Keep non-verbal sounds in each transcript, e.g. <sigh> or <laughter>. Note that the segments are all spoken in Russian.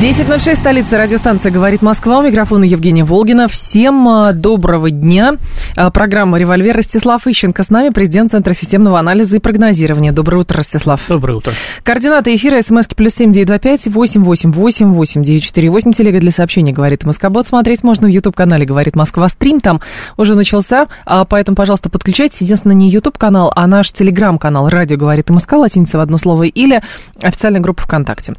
10.06, столица радиостанция «Говорит Москва». У микрофона Евгения Волгина. Всем а, доброго дня. А, программа «Револьвер». Ростислав Ищенко с нами, президент Центра системного анализа и прогнозирования. Доброе утро, Ростислав. Доброе утро. Координаты эфира смски плюс семь девять два пять восемь восемь восемь восемь девять четыре восемь. Телега для сообщений «Говорит Москва». Смотреть можно в YouTube-канале «Говорит Москва». Стрим там уже начался, а, поэтому, пожалуйста, подключайтесь. Единственное, не YouTube-канал, а наш Телеграм-канал «Радио говорит Москва», латиница в одно слово, или официальная группа ВКонтакте.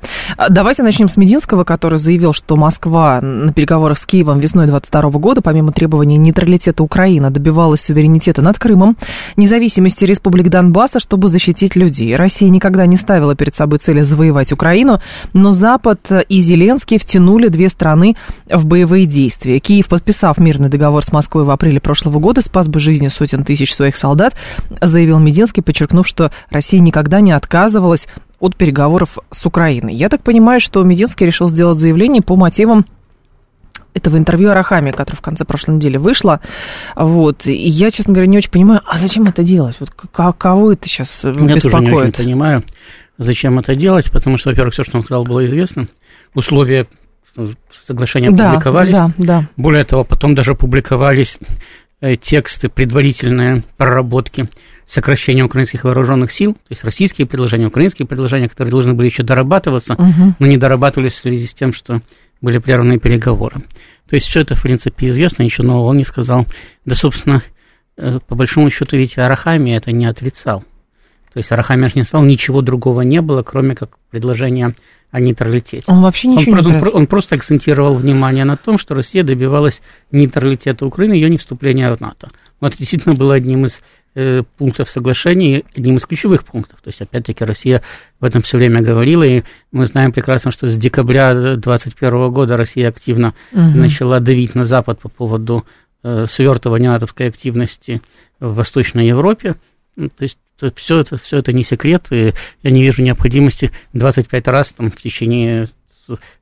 Давайте начнем с Мединского Мединского, который заявил, что Москва на переговорах с Киевом весной 22 года, помимо требования нейтралитета Украины, добивалась суверенитета над Крымом, независимости республик Донбасса, чтобы защитить людей. Россия никогда не ставила перед собой цели завоевать Украину, но Запад и Зеленский втянули две страны в боевые действия. Киев, подписав мирный договор с Москвой в апреле прошлого года, спас бы жизни сотен тысяч своих солдат, заявил Мединский, подчеркнув, что Россия никогда не отказывалась от переговоров с Украиной. Я так понимаю, что Мединский решил сделать заявление по мотивам этого интервью Арахами, которое в конце прошлой недели вышло. Вот. И я, честно говоря, не очень понимаю, а зачем это делать? Вот кого это сейчас я беспокоит? Я тоже не очень понимаю, зачем это делать, потому что, во-первых, все, что он сказал, было известно. Условия соглашения да, публиковались. Да, да. Более того, потом даже публиковались э, тексты, предварительные проработки сокращение украинских вооруженных сил, то есть российские предложения, украинские предложения, которые должны были еще дорабатываться, угу. но не дорабатывались в связи с тем, что были прерваны переговоры. То есть все это, в принципе, известно, ничего нового он не сказал. Да, собственно, э, по большому счету, ведь Арахами это не отрицал. То есть Арахами не сказал, ничего другого не было, кроме как предложения о нейтралитете. Он вообще ничего он, не он, он просто акцентировал внимание на том, что Россия добивалась нейтралитета Украины, ее не вступления в НАТО. Вот действительно было одним из Э, пунктов соглашения, одним из ключевых пунктов. То есть, опять-таки, Россия в этом все время говорила, и мы знаем прекрасно, что с декабря 2021 года Россия активно угу. начала давить на Запад по поводу э, свертывания натовской активности в Восточной Европе. Ну, то есть, все это, все это не секрет, и я не вижу необходимости 25 раз там, в течение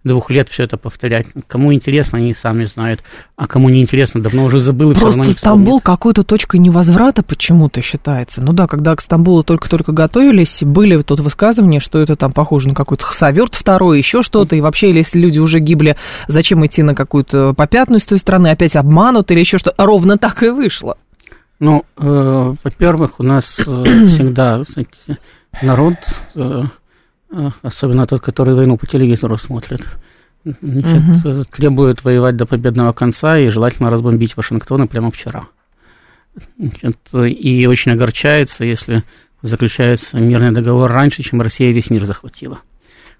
двух лет все это повторять. Кому интересно, они сами знают, а кому не интересно, давно уже забыл и Просто все равно не Стамбул какой-то точкой невозврата почему-то считается. Ну да, когда к Стамбулу только-только готовились, были тут высказывания, что это там похоже на какой-то хасаверт второй, еще что-то, и вообще, если люди уже гибли, зачем идти на какую-то попятную с той стороны, опять обманут или еще что Ровно так и вышло. Ну, э, во-первых, у нас э, <clears throat> всегда знаете, народ... Э, особенно тот, который войну по телевизору смотрит. Значит, угу. требует воевать до победного конца и желательно разбомбить Вашингтон прямо вчера. Значит, и очень огорчается, если заключается мирный договор раньше, чем Россия весь мир захватила.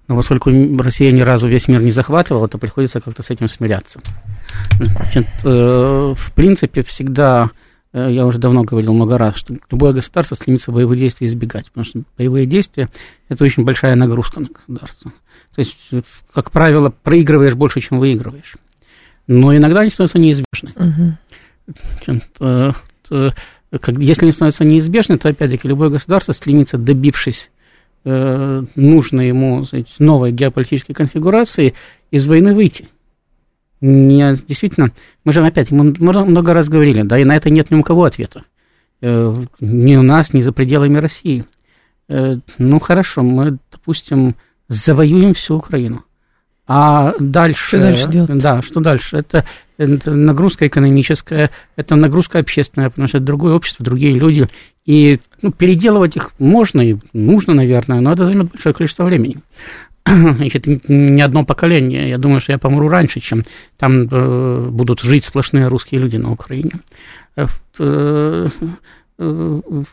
Но поскольку Россия ни разу весь мир не захватывала, то приходится как-то с этим смиряться. Значит, в принципе, всегда я уже давно говорил много раз, что любое государство стремится боевые действия избегать, потому что боевые действия – это очень большая нагрузка на государство. То есть, как правило, проигрываешь больше, чем выигрываешь. Но иногда они становятся неизбежны. Угу. Если они становятся неизбежны, то, опять-таки, любое государство стремится, добившись э, нужной ему сказать, новой геополитической конфигурации, из войны выйти не, действительно, мы же опять, мы много раз говорили, да, и на это нет ни у кого ответа. Э, ни у нас, ни за пределами России. Э, ну, хорошо, мы, допустим, завоюем всю Украину. А дальше... Что дальше делать? Да, что дальше? Это, это нагрузка экономическая, это нагрузка общественная, потому что это другое общество, другие люди. И ну, переделывать их можно и нужно, наверное, но это займет большое количество времени. <clears throat> значит, не одно поколение. Я думаю, что я помру раньше, чем там э, будут жить сплошные русские люди на Украине. Э, э,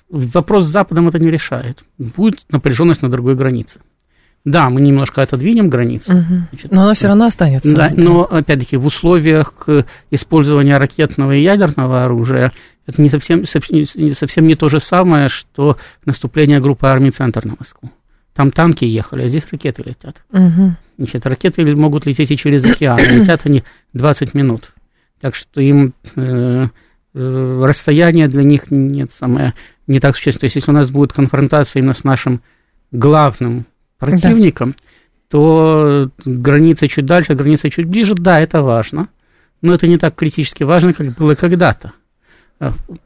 вопрос с Западом это не решает. Будет напряженность на другой границе. Да, мы немножко отодвинем границу. Угу. Значит, но она все равно останется. Да, но опять-таки в условиях использования ракетного и ядерного оружия это не совсем, совсем не то же самое, что наступление группы армий «Центр» на Москву. Там танки ехали, а здесь ракеты летят. Угу. Значит, ракеты могут лететь и через океан. <clears throat> Летят они 20 минут. Так что им э, э, расстояние для них нет самое, не так существенно. То есть, если у нас будет конфронтация именно с нашим главным противником, да. то граница чуть дальше, граница чуть ближе, да, это важно, но это не так критически важно, как было когда-то.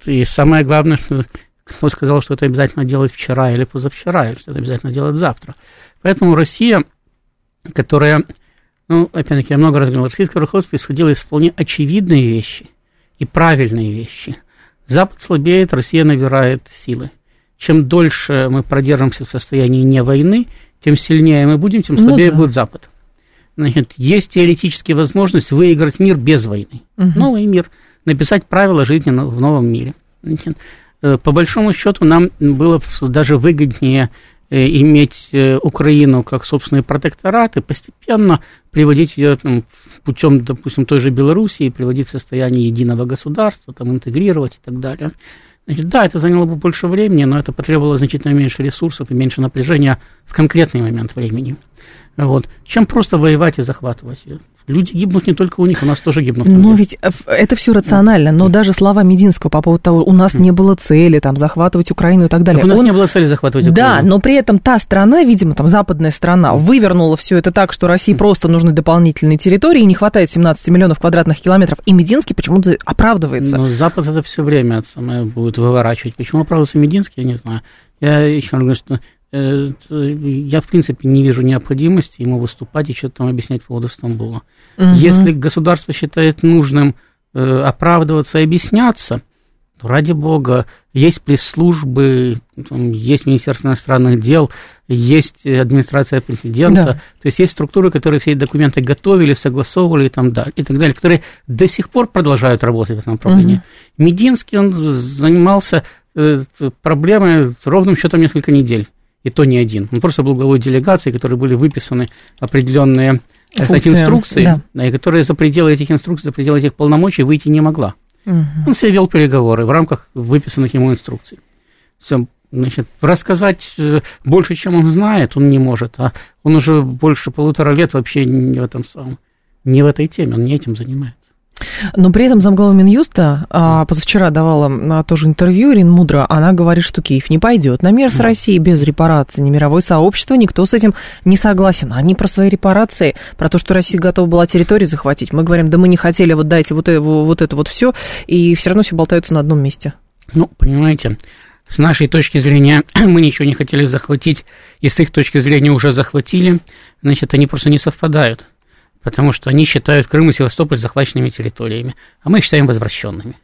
И самое главное, что кто сказал, что это обязательно делать вчера или позавчера, или что это обязательно делать завтра. Поэтому Россия, которая, ну, опять-таки, я много раз говорил, российское руководство исходило из вполне очевидные вещи и правильные вещи. Запад слабеет, Россия набирает силы. Чем дольше мы продержимся в состоянии не войны, тем сильнее мы будем, тем ну слабее ну, да. будет Запад. Значит, есть теоретически возможность выиграть мир без войны. Угу. Новый мир, написать правила жизни в новом мире. Значит, по большому счету нам было даже выгоднее Э, иметь э, Украину как собственный протекторат и постепенно приводить ее там, путем, допустим, той же Белоруссии, приводить в состояние единого государства, там, интегрировать и так далее. Значит, да, это заняло бы больше времени, но это потребовало значительно меньше ресурсов и меньше напряжения в конкретный момент времени. Вот. Чем просто воевать и захватывать. Люди гибнут не только у них, у нас тоже гибнут. Люди. Но ведь это все рационально, но даже слова Мединского по поводу того, у нас не было цели там захватывать Украину и так далее. Так у нас Он... не было цели захватывать Украину. Да, но при этом та страна, видимо, там западная страна, вывернула все это так, что России просто нужны дополнительные территории, и не хватает 17 миллионов квадратных километров, и Мединский почему-то оправдывается. Ну, Запад это все время будет выворачивать. Почему оправдывается Мединский, я не знаю. Я еще раз говорю, что я, в принципе, не вижу необходимости ему выступать и что-то там объяснять по поводу Стамбула. Угу. Если государство считает нужным э, оправдываться и объясняться, то, ради бога, есть пресс-службы, есть Министерство иностранных дел, есть администрация президента, да. то есть есть структуры, которые все эти документы готовили, согласовывали и, там, да, и так далее, которые до сих пор продолжают работать в этом направлении. Угу. Мединский, он занимался э, проблемой ровным счетом несколько недель и то не один. Он просто был главой делегации, которые были выписаны определенные кстати, инструкции, да. И которые за пределы этих инструкций, за пределы этих полномочий выйти не могла. Угу. Он себе вел переговоры в рамках выписанных ему инструкций. Все, значит, рассказать э, больше, чем он знает, он не может, а он уже больше полутора лет вообще не в этом самом, не в этой теме, он не этим занимается. Но при этом замглава Минюста а, позавчера давала а, тоже интервью Ирина Мудро. Она говорит, что Киев не пойдет на мир с Россией без репараций. Ни мировое сообщество, никто с этим не согласен. Они про свои репарации, про то, что Россия готова была территорию захватить. Мы говорим, да мы не хотели, вот дайте вот, это, вот это вот все, и все равно все болтаются на одном месте. Ну, понимаете, с нашей точки зрения <clears throat> мы ничего не хотели захватить, и с их точки зрения уже захватили, значит, они просто не совпадают потому что они считают Крым и Севастополь захваченными территориями, а мы их считаем возвращенными.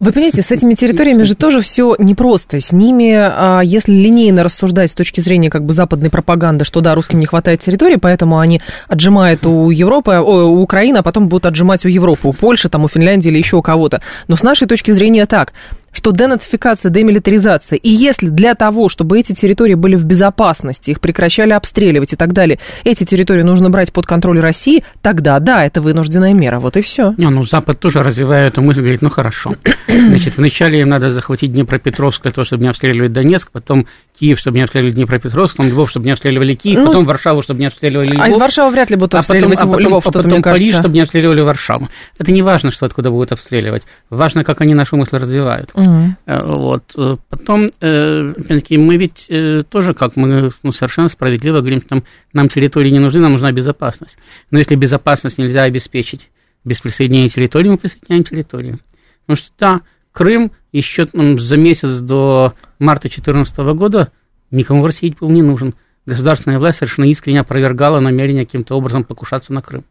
Вы понимаете, с этими территориями же тоже все непросто. С ними, а, если линейно рассуждать с точки зрения как бы западной пропаганды, что да, русским не хватает территории, поэтому они отжимают у Европы, у Украины, а потом будут отжимать у Европы, у Польши, там, у Финляндии или еще у кого-то. Но с нашей точки зрения так что денацификация, демилитаризация, и если для того, чтобы эти территории были в безопасности, их прекращали обстреливать и так далее, эти территории нужно брать под контроль России, тогда да, это вынужденная мера, вот и все. Не, ну Запад тоже развивает эту мысль, говорит, ну хорошо. <clears throat> Значит, вначале им надо захватить Днепропетровск для того, чтобы не обстреливать Донецк, потом Киев, чтобы не обстреливали Днепропетровск, потом Львов, чтобы не обстреливали Киев, ну, потом Варшаву, чтобы не обстреливали Львов. А из Варшавы вряд ли будут обстреливать а потом, Львов, а потом, что-то, а потом Париж, чтобы не обстреливали Варшаву. Это не важно, что откуда будут обстреливать. Важно, как они нашу мысль развивают. Угу. Вот. Э, потом, э, мы ведь тоже, как мы ну, совершенно справедливо говорим, что нам, нам территории не нужны, нам нужна безопасность. Но если безопасность нельзя обеспечить без присоединения территории, мы присоединяем территорию. Потому что, да, Крым еще ну, за месяц до марта 2014 года никому в России был не нужен. Государственная власть совершенно искренне опровергала намерение каким-то образом покушаться на Крым.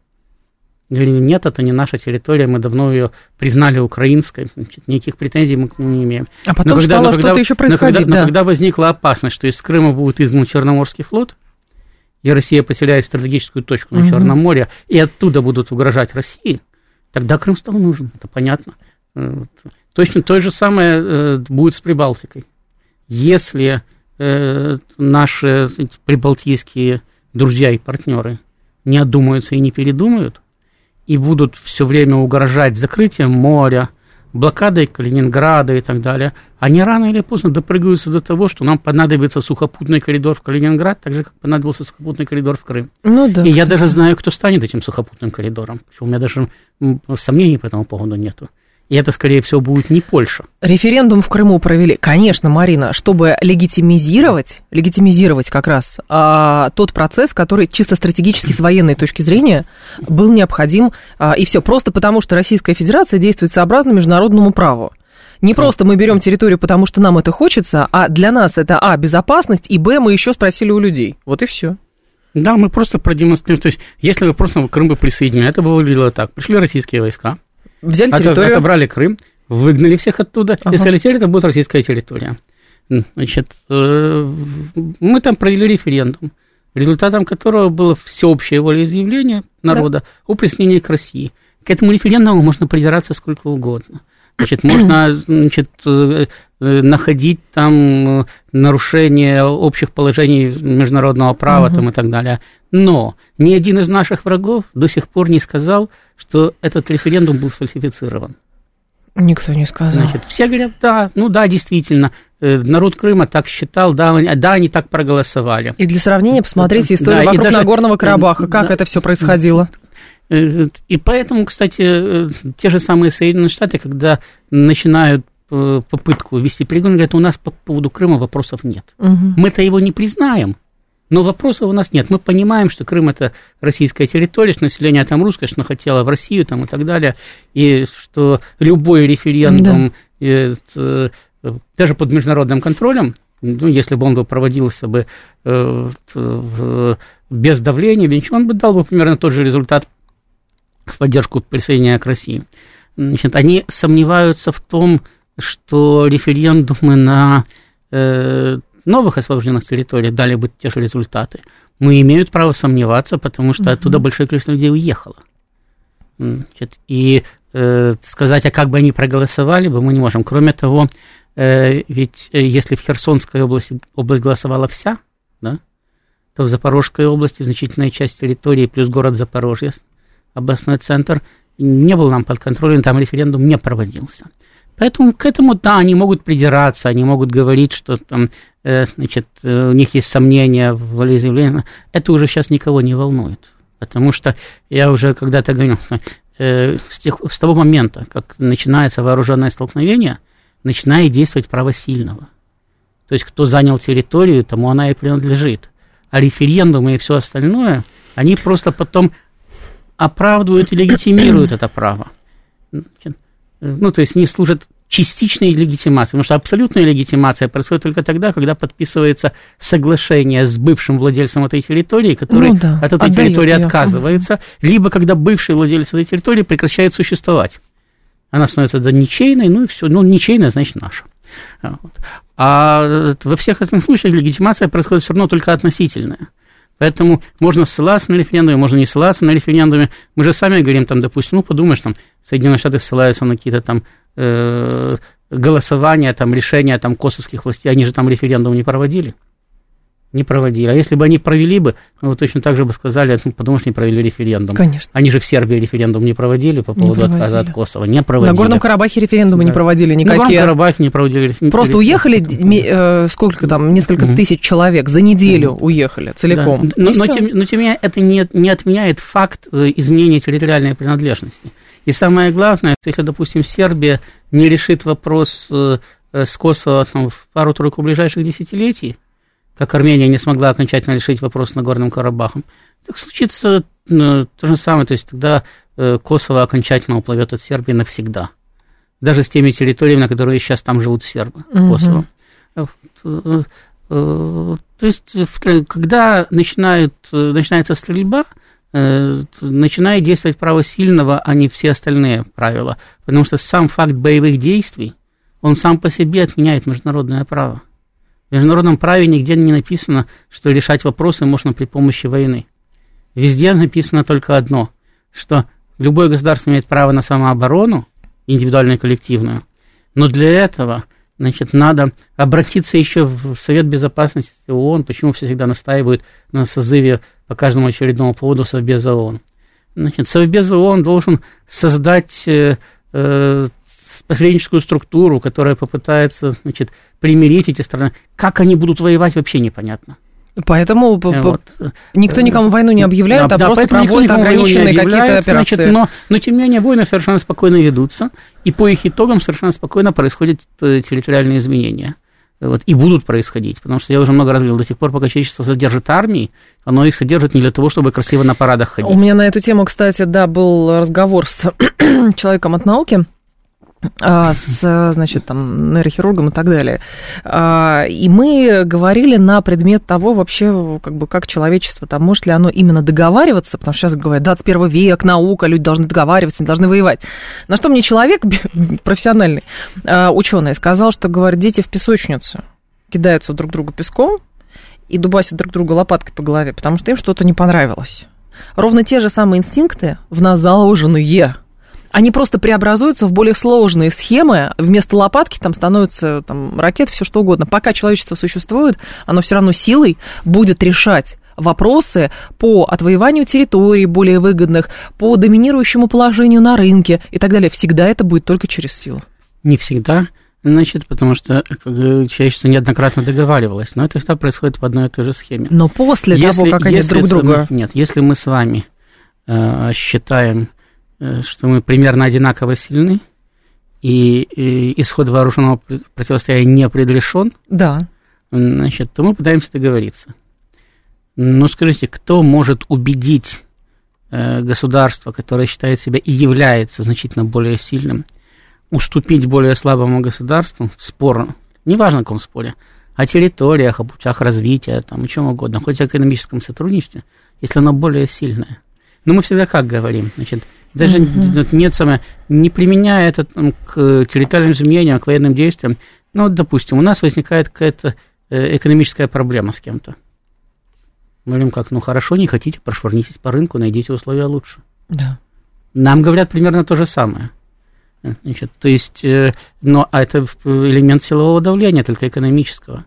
Говорили, нет, это не наша территория, мы давно ее признали украинской, значит, никаких претензий мы к нему не имеем. А потом но когда, стало что-то еще происходить, но когда, да. но когда возникла опасность, что из Крыма будет изгнан Черноморский флот, и Россия потеряет стратегическую точку на угу. Черном море, и оттуда будут угрожать России, тогда Крым стал нужен, это понятно. Точно то же самое э, будет с Прибалтикой. Если э, наши прибалтийские друзья и партнеры не одумаются и не передумают, и будут все время угрожать закрытием моря, блокадой Калининграда и так далее, они рано или поздно допрыгаются до того, что нам понадобится сухопутный коридор в Калининград, так же, как понадобился сухопутный коридор в Крым. Ну, да, и я даже знаю, кто станет этим сухопутным коридором. У меня даже сомнений по этому поводу нету. И это, скорее всего, будет не Польша. Референдум в Крыму провели, конечно, Марина, чтобы легитимизировать, легитимизировать как раз а, тот процесс, который чисто стратегически с военной точки зрения был необходим, а, и все просто потому, что Российская Федерация действует сообразно международному праву. Не просто мы берем территорию, потому что нам это хочется, а для нас это а безопасность и б мы еще спросили у людей. Вот и все. Да, мы просто продемонстрируем. То есть, если вы просто Крым бы присоединили, это бы выглядело так. Пришли российские войска, Взяли территорию. Отобрали Крым, выгнали всех оттуда, ага. и сказали, теперь это будет российская территория. Значит, э, мы там провели референдум, результатом которого было всеобщее волеизъявление народа да. о присоединении к России. К этому референдуму можно придираться сколько угодно. Значит, можно значит, э, э, находить там нарушение общих положений международного права угу. там, и так далее. Но ни один из наших врагов до сих пор не сказал, что этот референдум был сфальсифицирован. Никто не сказал. Значит, все говорят, да, ну да, действительно, э, народ Крыма так считал, да, да, они так проголосовали. И для сравнения посмотрите историю да, вокруг даже, Нагорного Карабаха, как да, это все происходило. Э, и поэтому, кстати, э, те же самые Соединенные Штаты, когда начинают попытку вести переговоры, говорят, у нас по поводу Крыма вопросов нет. Угу. Мы-то его не признаем, но вопросов у нас нет. Мы понимаем, что Крым это российская территория, что население там русское, что хотело в Россию там, и так далее, и что любой референдум, да. и, э, даже под международным контролем, ну, если бы он бы проводился бы э, в, без давления, ничего, он бы дал бы примерно тот же результат в поддержку присоединения к России. Значит, они сомневаются в том, что референдумы на э, новых освобожденных территориях дали бы те же результаты, мы имеют право сомневаться, потому что оттуда большое количество людей уехало. Значит, и э, сказать, а как бы они проголосовали бы, мы не можем. Кроме того, э, ведь э, если в Херсонской области область голосовала вся, да, то в Запорожской области значительная часть территории плюс город Запорожье, областной центр, не был нам под контролем, там референдум не проводился. Поэтому к этому, да, они могут придираться, они могут говорить, что там, э, значит, э, у них есть сомнения в волеизъявлении. Это уже сейчас никого не волнует. Потому что я уже когда-то говорил, э, с, тех, с того момента, как начинается вооруженное столкновение, начинает действовать право сильного. То есть, кто занял территорию, тому она и принадлежит. А референдумы и все остальное, они просто потом оправдывают и легитимируют это право ну, то есть не служат частичной легитимации, потому что абсолютная легитимация происходит только тогда, когда подписывается соглашение с бывшим владельцем этой территории, который ну, да, от этой территории ее. отказывается, либо когда бывший владелец этой территории прекращает существовать. Она становится да, ничейной, ну и все. Ну, ничейная, значит, наша. Вот. А во всех остальных случаях легитимация происходит все равно только относительная. Поэтому можно ссылаться на референдуме, можно не ссылаться на референдуме. Мы же сами говорим, там, допустим, ну, подумаешь, там, Соединенные Штаты ссылаются на какие-то там э, голосования, там, решения там, косовских властей, они же там референдум не проводили не проводили. А если бы они провели бы, ну, точно так же бы сказали, ну, потому что не провели референдум. Конечно. Они же в Сербии референдум не проводили по поводу отказа от Косово. Не проводили. На Горном Карабахе референдумы да. не проводили никакие. На Горном Карабахе не проводили. Просто уехали, э, сколько там, несколько mm-hmm. тысяч человек за неделю mm-hmm. уехали целиком. Да. Но, но, тем, но тем не менее это не, не отменяет факт э, изменения территориальной принадлежности. И самое главное, если, допустим, Сербия не решит вопрос э, с Косово там, в пару-тройку ближайших десятилетий, как Армения не смогла окончательно решить вопрос Нагорным Карабахом, так случится ну, то же самое, то есть тогда э, Косово окончательно уплывет от Сербии навсегда. Даже с теми территориями, на которые сейчас там живут сербы, угу. Косово. Э, то есть, когда начинает, начинается стрельба, начинает действовать право сильного, а не все остальные правила. Потому что сам факт боевых действий, он сам по себе отменяет международное право. В международном праве нигде не написано, что решать вопросы можно при помощи войны. Везде написано только одно, что любое государство имеет право на самооборону, индивидуальную и коллективную, но для этого значит, надо обратиться еще в Совет Безопасности ООН, почему все всегда настаивают на созыве по каждому очередному поводу Совбеза ООН. Значит, Совбез ООН должен создать э, э, посредническую структуру, которая попытается значит, примирить эти страны. Как они будут воевать, вообще непонятно. Поэтому вот. никто никому войну не объявляет, да, а да, просто проводит ограниченные какие-то операции. Значит, но, но, тем не менее, войны совершенно спокойно ведутся, и по их итогам совершенно спокойно происходят э, территориальные изменения. Вот, и будут происходить, потому что я уже много раз говорил, до тех пор, пока человечество содержит армии, оно их содержит не для того, чтобы красиво на парадах ходить. У меня на эту тему, кстати, да, был разговор с <clears throat> человеком от науки, с, значит, там, нейрохирургом и так далее. А, и мы говорили на предмет того вообще, как бы, как человечество, там, может ли оно именно договариваться, потому что сейчас говорят, 21 век, наука, люди должны договариваться, не должны воевать. На что мне человек <laughs> профессиональный, а, ученый, сказал, что, говорит, дети в песочницу кидаются друг друга песком и дубасят друг друга лопаткой по голове, потому что им что-то не понравилось. Ровно те же самые инстинкты в нас заложенные – они просто преобразуются в более сложные схемы. Вместо лопатки там становятся там, ракеты, все что угодно. Пока человечество существует, оно все равно силой будет решать вопросы по отвоеванию территорий более выгодных, по доминирующему положению на рынке и так далее. Всегда это будет только через силу. Не всегда. Значит, потому что человечество неоднократно договаривалось, но это всегда происходит в одной и той же схеме. Но после если, того, как они друг друга... Нет, если мы с вами э, считаем что мы примерно одинаково сильны, и, и исход вооруженного противостояния не предрешен, да. значит, то мы пытаемся договориться. Но скажите, кто может убедить э, государство, которое считает себя и является значительно более сильным, уступить более слабому государству в спор, неважно в каком споре, о территориях, о путях развития, там, о чем угодно, хоть о экономическом сотрудничестве, если оно более сильное. Но мы всегда как говорим, значит, даже mm нет самое, не применяя это там, к территориальным изменениям, к военным действиям. Ну, вот, допустим, у нас возникает какая-то э, экономическая проблема с кем-то. Мы говорим, как, ну хорошо, не хотите, прошвырнитесь по рынку, найдите условия лучше. Да. Нам говорят примерно то же самое. Значит, то есть, э, но а это элемент силового давления, только экономического.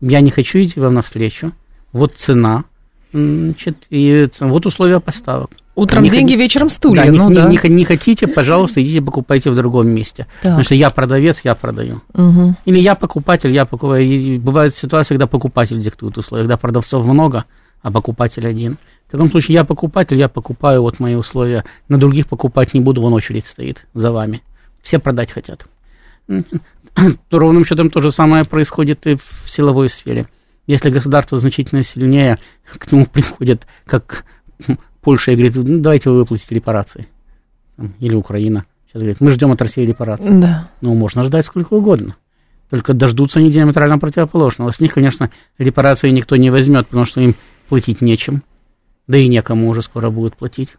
Я не хочу идти вам навстречу. Вот цена, значит, и вот условия поставок. Утром не деньги, вечером стулья. Да, ну, не, да. Не, не, не хотите, пожалуйста, идите покупайте в другом месте. Да. Потому что я продавец, я продаю. Угу. Или я покупатель, я покупаю. И бывают ситуации, когда покупатель диктует условия, когда продавцов много, а покупатель один. В таком случае я покупатель, я покупаю вот мои условия. На других покупать не буду, вон очередь стоит за вами. Все продать хотят. <coughs> То ровным счетом то же самое происходит и в силовой сфере. Если государство значительно сильнее, к нему приходят как Польша говорит, ну, давайте вы выплатите репарации. Или Украина. Сейчас говорит, мы ждем от России репарации. Да. Ну, можно ждать сколько угодно. Только дождутся они диаметрально противоположного. С них, конечно, репарации никто не возьмет, потому что им платить нечем. Да и некому уже скоро будет платить.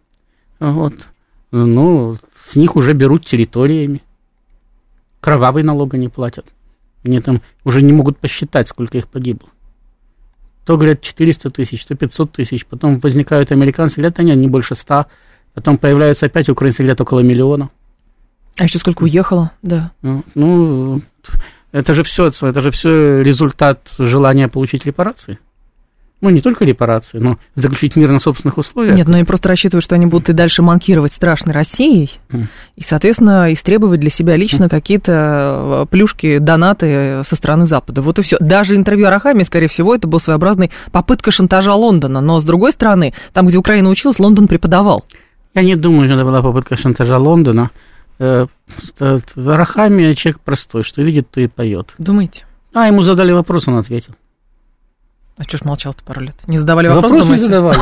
Вот. Ну, с них уже берут территориями. Кровавый налога не платят. Они там уже не могут посчитать, сколько их погибло. То говорят 400 тысяч, то 500 тысяч, потом возникают американцы, говорят, они не больше 100, потом появляются опять украинцы, говорят, около миллиона. А еще сколько уехало, да. Ну, ну это же все, это же все результат желания получить репарации ну, не только репарации, но заключить мир на собственных условиях. Нет, но они просто рассчитывают, что они будут и дальше манкировать страшной Россией, mm. и, соответственно, истребовать для себя лично mm. какие-то э, плюшки, донаты со стороны Запада. Вот и все. Даже интервью Арахами, скорее всего, это был своеобразной попытка шантажа Лондона, но, с другой стороны, там, где Украина училась, Лондон преподавал. Я не думаю, что это была попытка шантажа Лондона. Э, Арахами человек простой, что видит, то и поет. Думаете? А, ему задали вопрос, он ответил. А что ж молчал-то пару лет? Не задавали вопрос, Вопрос не задавали.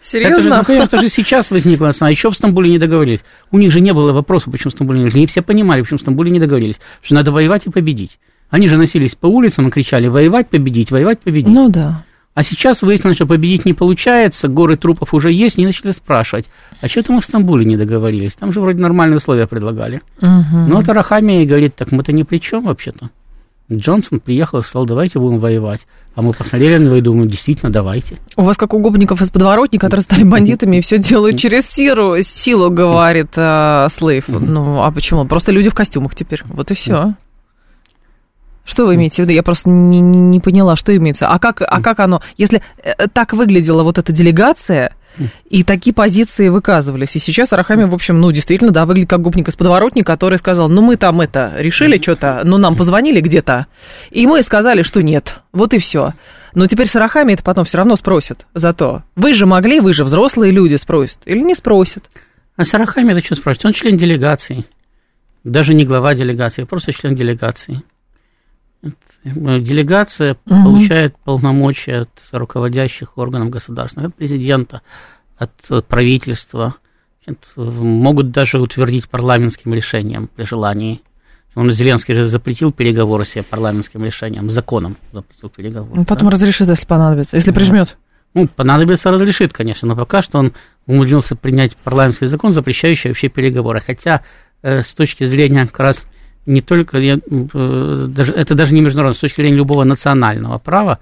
Серьезно? <laughs> Это же, ну, конечно, же сейчас возникла а еще в Стамбуле не договорились. У них же не было вопроса, почему в Стамбуле не договорились. Они все понимали, почему в Стамбуле не договорились. Что надо воевать и победить. Они же носились по улицам и кричали «воевать, победить, воевать, победить». Ну да. А сейчас выяснилось, что победить не получается, горы трупов уже есть, и начали спрашивать, а что там в Стамбуле не договорились? Там же вроде нормальные условия предлагали. Угу. Ну, вот Арахамия говорит, так мы-то ни при чем вообще-то. Джонсон приехал и сказал, давайте будем воевать. А мы посмотрели на него и думаем, действительно, давайте. У вас как у гопников из подворотни, которые стали бандитами и все делают через силу, силу говорит э, Слейв. Ну, а почему? Просто люди в костюмах теперь. Вот и все. Что вы имеете в виду? Я просто не, не, поняла, что имеется. А как, а как оно, если э, так выглядела вот эта делегация, И такие позиции выказывались. И сейчас Арахами, в общем, ну, действительно, да, выглядит как губник из подворотни, который сказал, ну, мы там это решили что-то, ну, нам позвонили где-то, и мы сказали, что нет. Вот и все. Но теперь с Арахами это потом все равно спросят. Зато вы же могли, вы же взрослые люди спросят. Или не спросят. А с Арахами это что спросить? Он член делегации. Даже не глава делегации, просто член делегации. Делегация угу. получает полномочия от руководящих органов государства, от президента, от правительства. Могут даже утвердить парламентским решением при желании. Он Зеленский же запретил переговоры себе парламентским решением, законом запретил переговоры. Ну, потом да? разрешит, если понадобится, если прижмет. Ну, понадобится, разрешит, конечно, но пока что он умудрился принять парламентский закон, запрещающий вообще переговоры. Хотя э, с точки зрения как раз не только, я, э, даже, это даже не международное, с точки зрения любого национального права,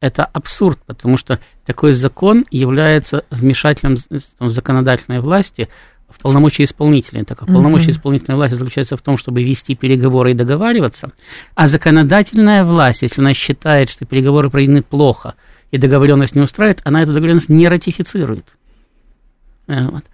это абсурд, потому что такой закон является вмешательством законодательной власти в полномочия исполнителя, так как полномочия исполнительной власти заключается в том, чтобы вести переговоры и договариваться, а законодательная власть, если она считает, что переговоры проведены плохо и договоренность не устраивает, она эту договоренность не ратифицирует. Э, вот.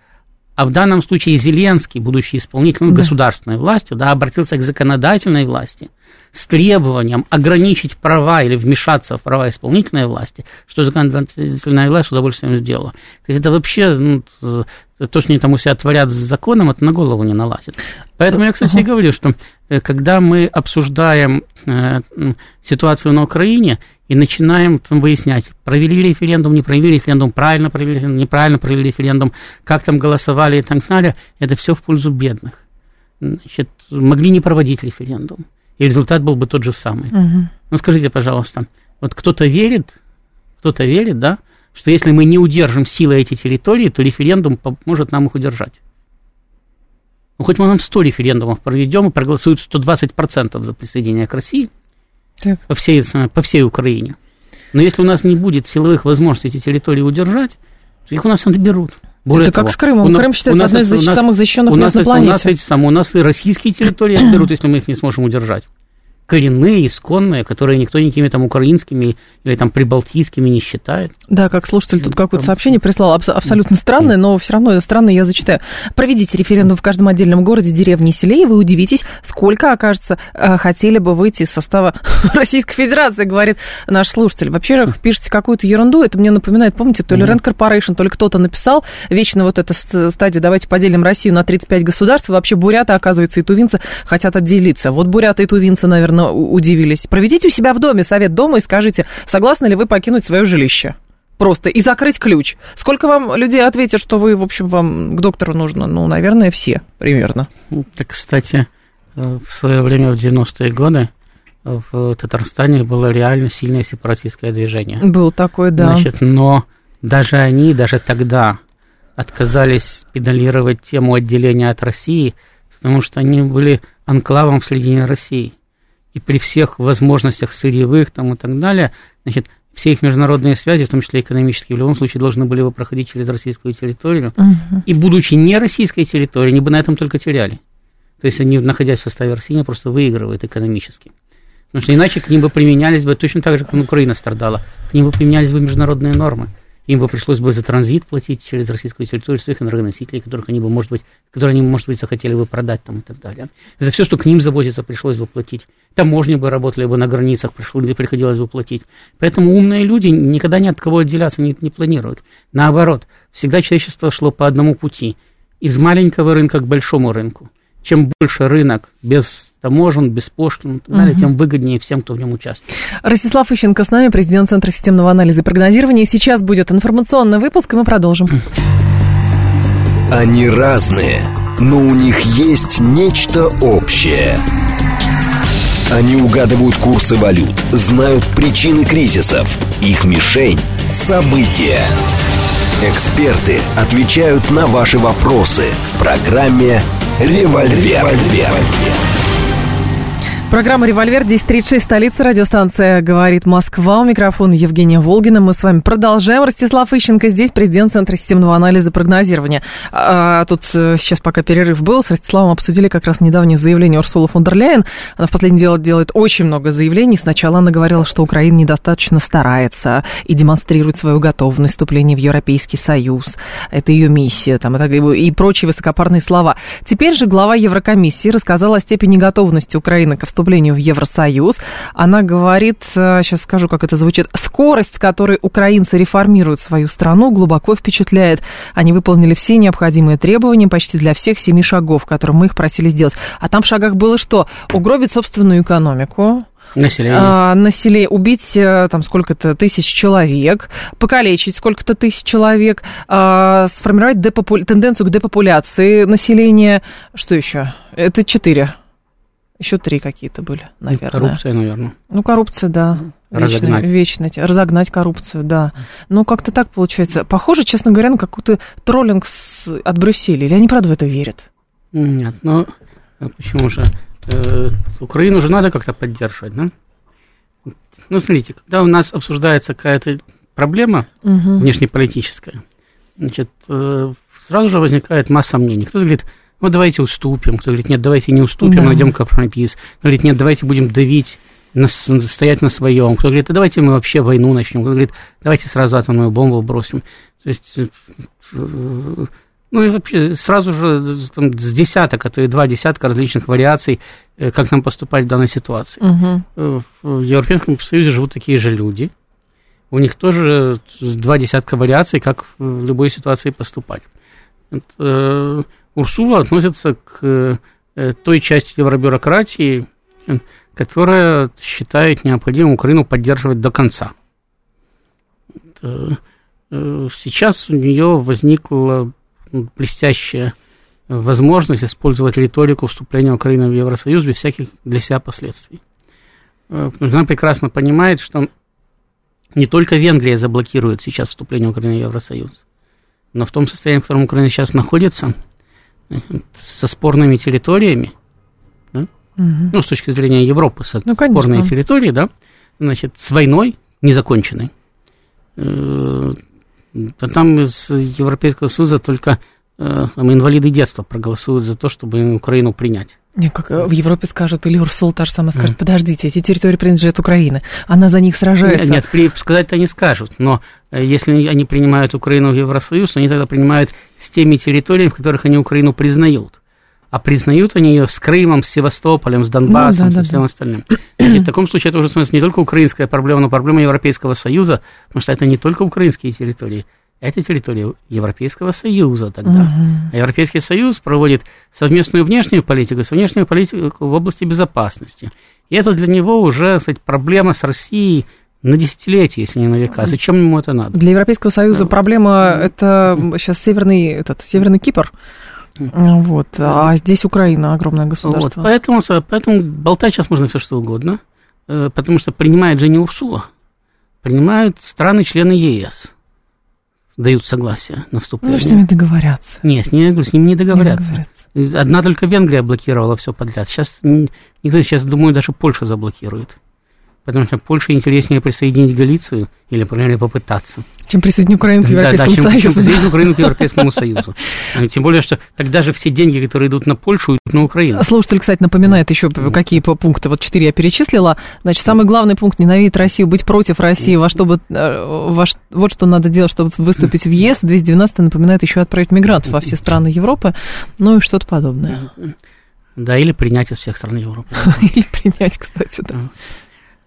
А в данном случае Зеленский, будучи исполнителем да. государственной властью, да, обратился к законодательной власти с требованием ограничить права или вмешаться в права исполнительной власти, что законодательная власть с удовольствием сделала. То есть это вообще ну, то, что они там у себя творят с законом, это на голову не налазит. Поэтому я, кстати, uh-huh. и говорю, что э, когда мы обсуждаем э, ситуацию на Украине, и начинаем там выяснять, провели референдум, не провели референдум, правильно провели референдум, неправильно провели референдум, как там голосовали и так далее, это все в пользу бедных. Значит, могли не проводить референдум, и результат был бы тот же самый. Угу. Ну, скажите, пожалуйста, вот кто-то верит, кто-то верит, да, что если мы не удержим силы эти территории, то референдум поможет нам их удержать. Ну, хоть мы нам 100 референдумов проведем и проголосуют 120% за присоединение к России – так. По, всей, по всей Украине. Но если у нас не будет силовых возможностей эти территории удержать, их у нас отберут. Более Это того, как с Крымом. У, Крым считается одной из нас, самых защищенных у нас, мест на планете. У нас, эти самые, у нас и российские территории отберут, если мы их не сможем удержать коренные, исконные, которые никто никакими там украинскими или там прибалтийскими не считает. Да, как слушатель тут какое-то сообщение прислал, аб- абсолютно странное, но все равно странное я зачитаю. Проведите референдум в каждом отдельном городе, деревне и селе, и вы удивитесь, сколько, окажется, э, хотели бы выйти из состава <laughs> Российской Федерации, говорит наш слушатель. Вообще, пишете какую-то ерунду, это мне напоминает, помните, то ли Rent Corporation, то ли кто-то написал, вечно вот эта стадия, давайте поделим Россию на 35 государств, вообще буряты, оказывается, и тувинцы хотят отделиться. Вот буряты и тувинцы, наверное, наверное, удивились. Проведите у себя в доме совет дома и скажите, согласны ли вы покинуть свое жилище. Просто и закрыть ключ. Сколько вам людей ответят, что вы, в общем, вам к доктору нужно? Ну, наверное, все примерно. Так, кстати, э, в свое время, в 90-е годы, в Татарстане было реально сильное сепаратистское движение. Был такой, да. Значит, но даже они, даже тогда отказались педалировать тему отделения от России, потому что они были анклавом в середине России и при всех возможностях сырьевых там, и так далее, значит, все их международные связи, в том числе экономические, в любом случае должны были бы проходить через российскую территорию. Угу. И будучи не российской территорией, они бы на этом только теряли. То есть они, находясь в составе России, просто выигрывают экономически. Потому что иначе к ним бы применялись бы точно так же, как Украина страдала, к ним бы применялись бы международные нормы им бы пришлось бы за транзит платить через российскую территорию своих энергоносителей, которых они бы, может быть, которые они, может быть, захотели бы продать там и так далее. За все, что к ним завозится, пришлось бы платить. Таможни бы работали бы на границах, приходилось бы платить. Поэтому умные люди никогда ни от кого отделяться не, не планируют. Наоборот, всегда человечество шло по одному пути. Из маленького рынка к большому рынку. Чем больше рынок без таможен, без пошлин, угу. тем выгоднее всем, кто в нем участвует. Ростислав Ищенко с нами, президент Центра системного анализа и прогнозирования. Сейчас будет информационный выпуск, и мы продолжим. Они разные, но у них есть нечто общее. Они угадывают курсы валют, знают причины кризисов. Их мишень – события. Эксперты отвечают на ваши вопросы в программе «Револьвер». «Револьвер». Программа «Револьвер» 1036, столица, радиостанция «Говорит Москва». У микрофона Евгения Волгина. Мы с вами продолжаем. Ростислав Ищенко здесь, президент Центра системного анализа прогнозирования. А, тут э, сейчас пока перерыв был, с Ростиславом обсудили как раз недавнее заявление Урсула фон дер Ляйен. Она в последнее дело делает очень много заявлений. Сначала она говорила, что Украина недостаточно старается и демонстрирует свою готовность вступления в Европейский Союз. Это ее миссия там, и, и прочие высокопарные слова. Теперь же глава Еврокомиссии рассказала о степени готовности Украины к вступлению вступлению в Евросоюз. Она говорит, сейчас э, скажу, как это звучит, скорость, с которой украинцы реформируют свою страну, глубоко впечатляет. Они выполнили все необходимые требования почти для всех семи шагов, которые мы их просили сделать. А там в шагах было что? Угробить собственную экономику, Население. А, население, убить э, там сколько-то тысяч человек, покалечить сколько-то тысяч человек, а, сформировать депопу... тенденцию к депопуляции населения. Что еще? Это четыре. Еще три какие-то были, наверное. Коррупция, наверное. Ну, коррупция, да. Разогнать. Вечно, вечно. Разогнать коррупцию, да. Ну, как-то так получается. Похоже, честно говоря, на какой-то троллинг с... от Брюсселя. Или они, правда, в это верят? Нет, ну, а почему же? Э, Украину же надо как-то поддерживать, да? Ну, смотрите, когда у нас обсуждается какая-то проблема угу. внешнеполитическая, значит, э, сразу же возникает масса мнений. Кто-то говорит, ну, давайте уступим. Кто говорит, нет, давайте не уступим, да. найдем компромисс. Кто говорит, нет, давайте будем давить, на, стоять на своем. Кто говорит, а давайте мы вообще войну начнем. Кто говорит, давайте сразу атомную бомбу бросим. То есть, э, ну и вообще сразу же там, с десяток, а то и два десятка различных вариаций, э, как нам поступать в данной ситуации. Угу. В Европейском Союзе живут такие же люди. У них тоже два десятка вариаций, как в любой ситуации поступать. Это, Урсула относится к э, той части евробюрократии, которая считает необходимым Украину поддерживать до конца. Э, сейчас у нее возникла блестящая возможность использовать риторику вступления Украины в Евросоюз без всяких для себя последствий. Э, она прекрасно понимает, что не только Венгрия заблокирует сейчас вступление Украины в Евросоюз, но в том состоянии, в котором Украина сейчас находится – со спорными территориями, да? угу. ну, с точки зрения Европы, со ну, спорные территории, да, значит, с войной незаконченной. Э, а там из Европейского Союза только э, инвалиды детства проголосуют за то, чтобы Украину принять. Не, как в Европе скажут, или Урсул та же самая скажет, подождите, эти территории принадлежат Украине, она за них сражается. Нет, нет сказать-то не скажут, но э, если они принимают Украину в Евросоюз, они тогда принимают с теми территориями, в которых они Украину признают. А признают они ее с Крымом, с Севастополем, с Донбассом, ну, да, со всем да. остальным. Значит, в таком случае это уже становится не только украинская проблема, но проблема Европейского Союза, потому что это не только украинские территории, это территория Европейского Союза тогда. Угу. А Европейский Союз проводит совместную внешнюю политику, совместную политику в области безопасности. И это для него уже сказать, проблема с Россией на десятилетия, если не на века. Зачем ему это надо? Для Европейского Союза проблема это сейчас северный, этот, северный Кипр. Вот. А здесь Украина, огромное государство. Вот. Поэтому, поэтому болтать сейчас можно все что угодно, э, потому что принимает же не Урсула, принимают страны-члены ЕС дают согласие на вступление. Ну, с ними договорятся. Нет, с ними, с ними не договорятся. не договорятся. Одна только Венгрия блокировала все подряд. Сейчас, никто сейчас, думаю, даже Польша заблокирует потому что Польше интереснее присоединить Галицию или, по крайней мере, попытаться. Чем присоединить Украину к Европейскому да, да, чем, Чем присоединить <laughs> Украину к Европейскому Союзу. Тем более, что тогда же все деньги, которые идут на Польшу, идут на Украину. Слушатель, кстати, напоминает еще, какие пункты. Вот четыре я перечислила. Значит, самый главный пункт – ненавидеть Россию, быть против России. Во что бы, э, во, вот что надо делать, чтобы выступить в ЕС. 212 напоминает еще отправить мигрантов во все страны Европы. Ну и что-то подобное. Да, или принять из всех стран Европы. <laughs> Или принять, кстати, да.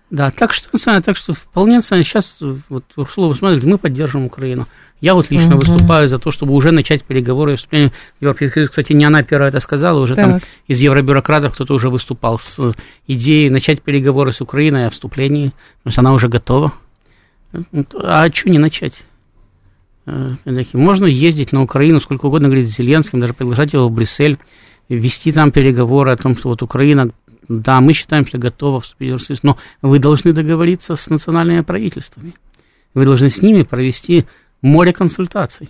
Да, так что, так что вполне сейчас вот Урсула смотрит, мы поддерживаем Украину. Я вот лично угу. выступаю за то, чтобы уже начать переговоры вступления в Европейский Союз. Кстати, не она первая это сказала, уже так. там из евробюрократов кто-то уже выступал с э, идеей начать переговоры с Украиной о вступлении, то есть она уже готова. А что не начать? Э, можно ездить на Украину сколько угодно, говорить с Зеленским, даже приглашать его в Брюссель, вести там переговоры о том, что вот Украина да, мы считаем, что готова вступить в Евросоюз, но вы должны договориться с национальными правительствами. Вы должны с ними провести море консультаций.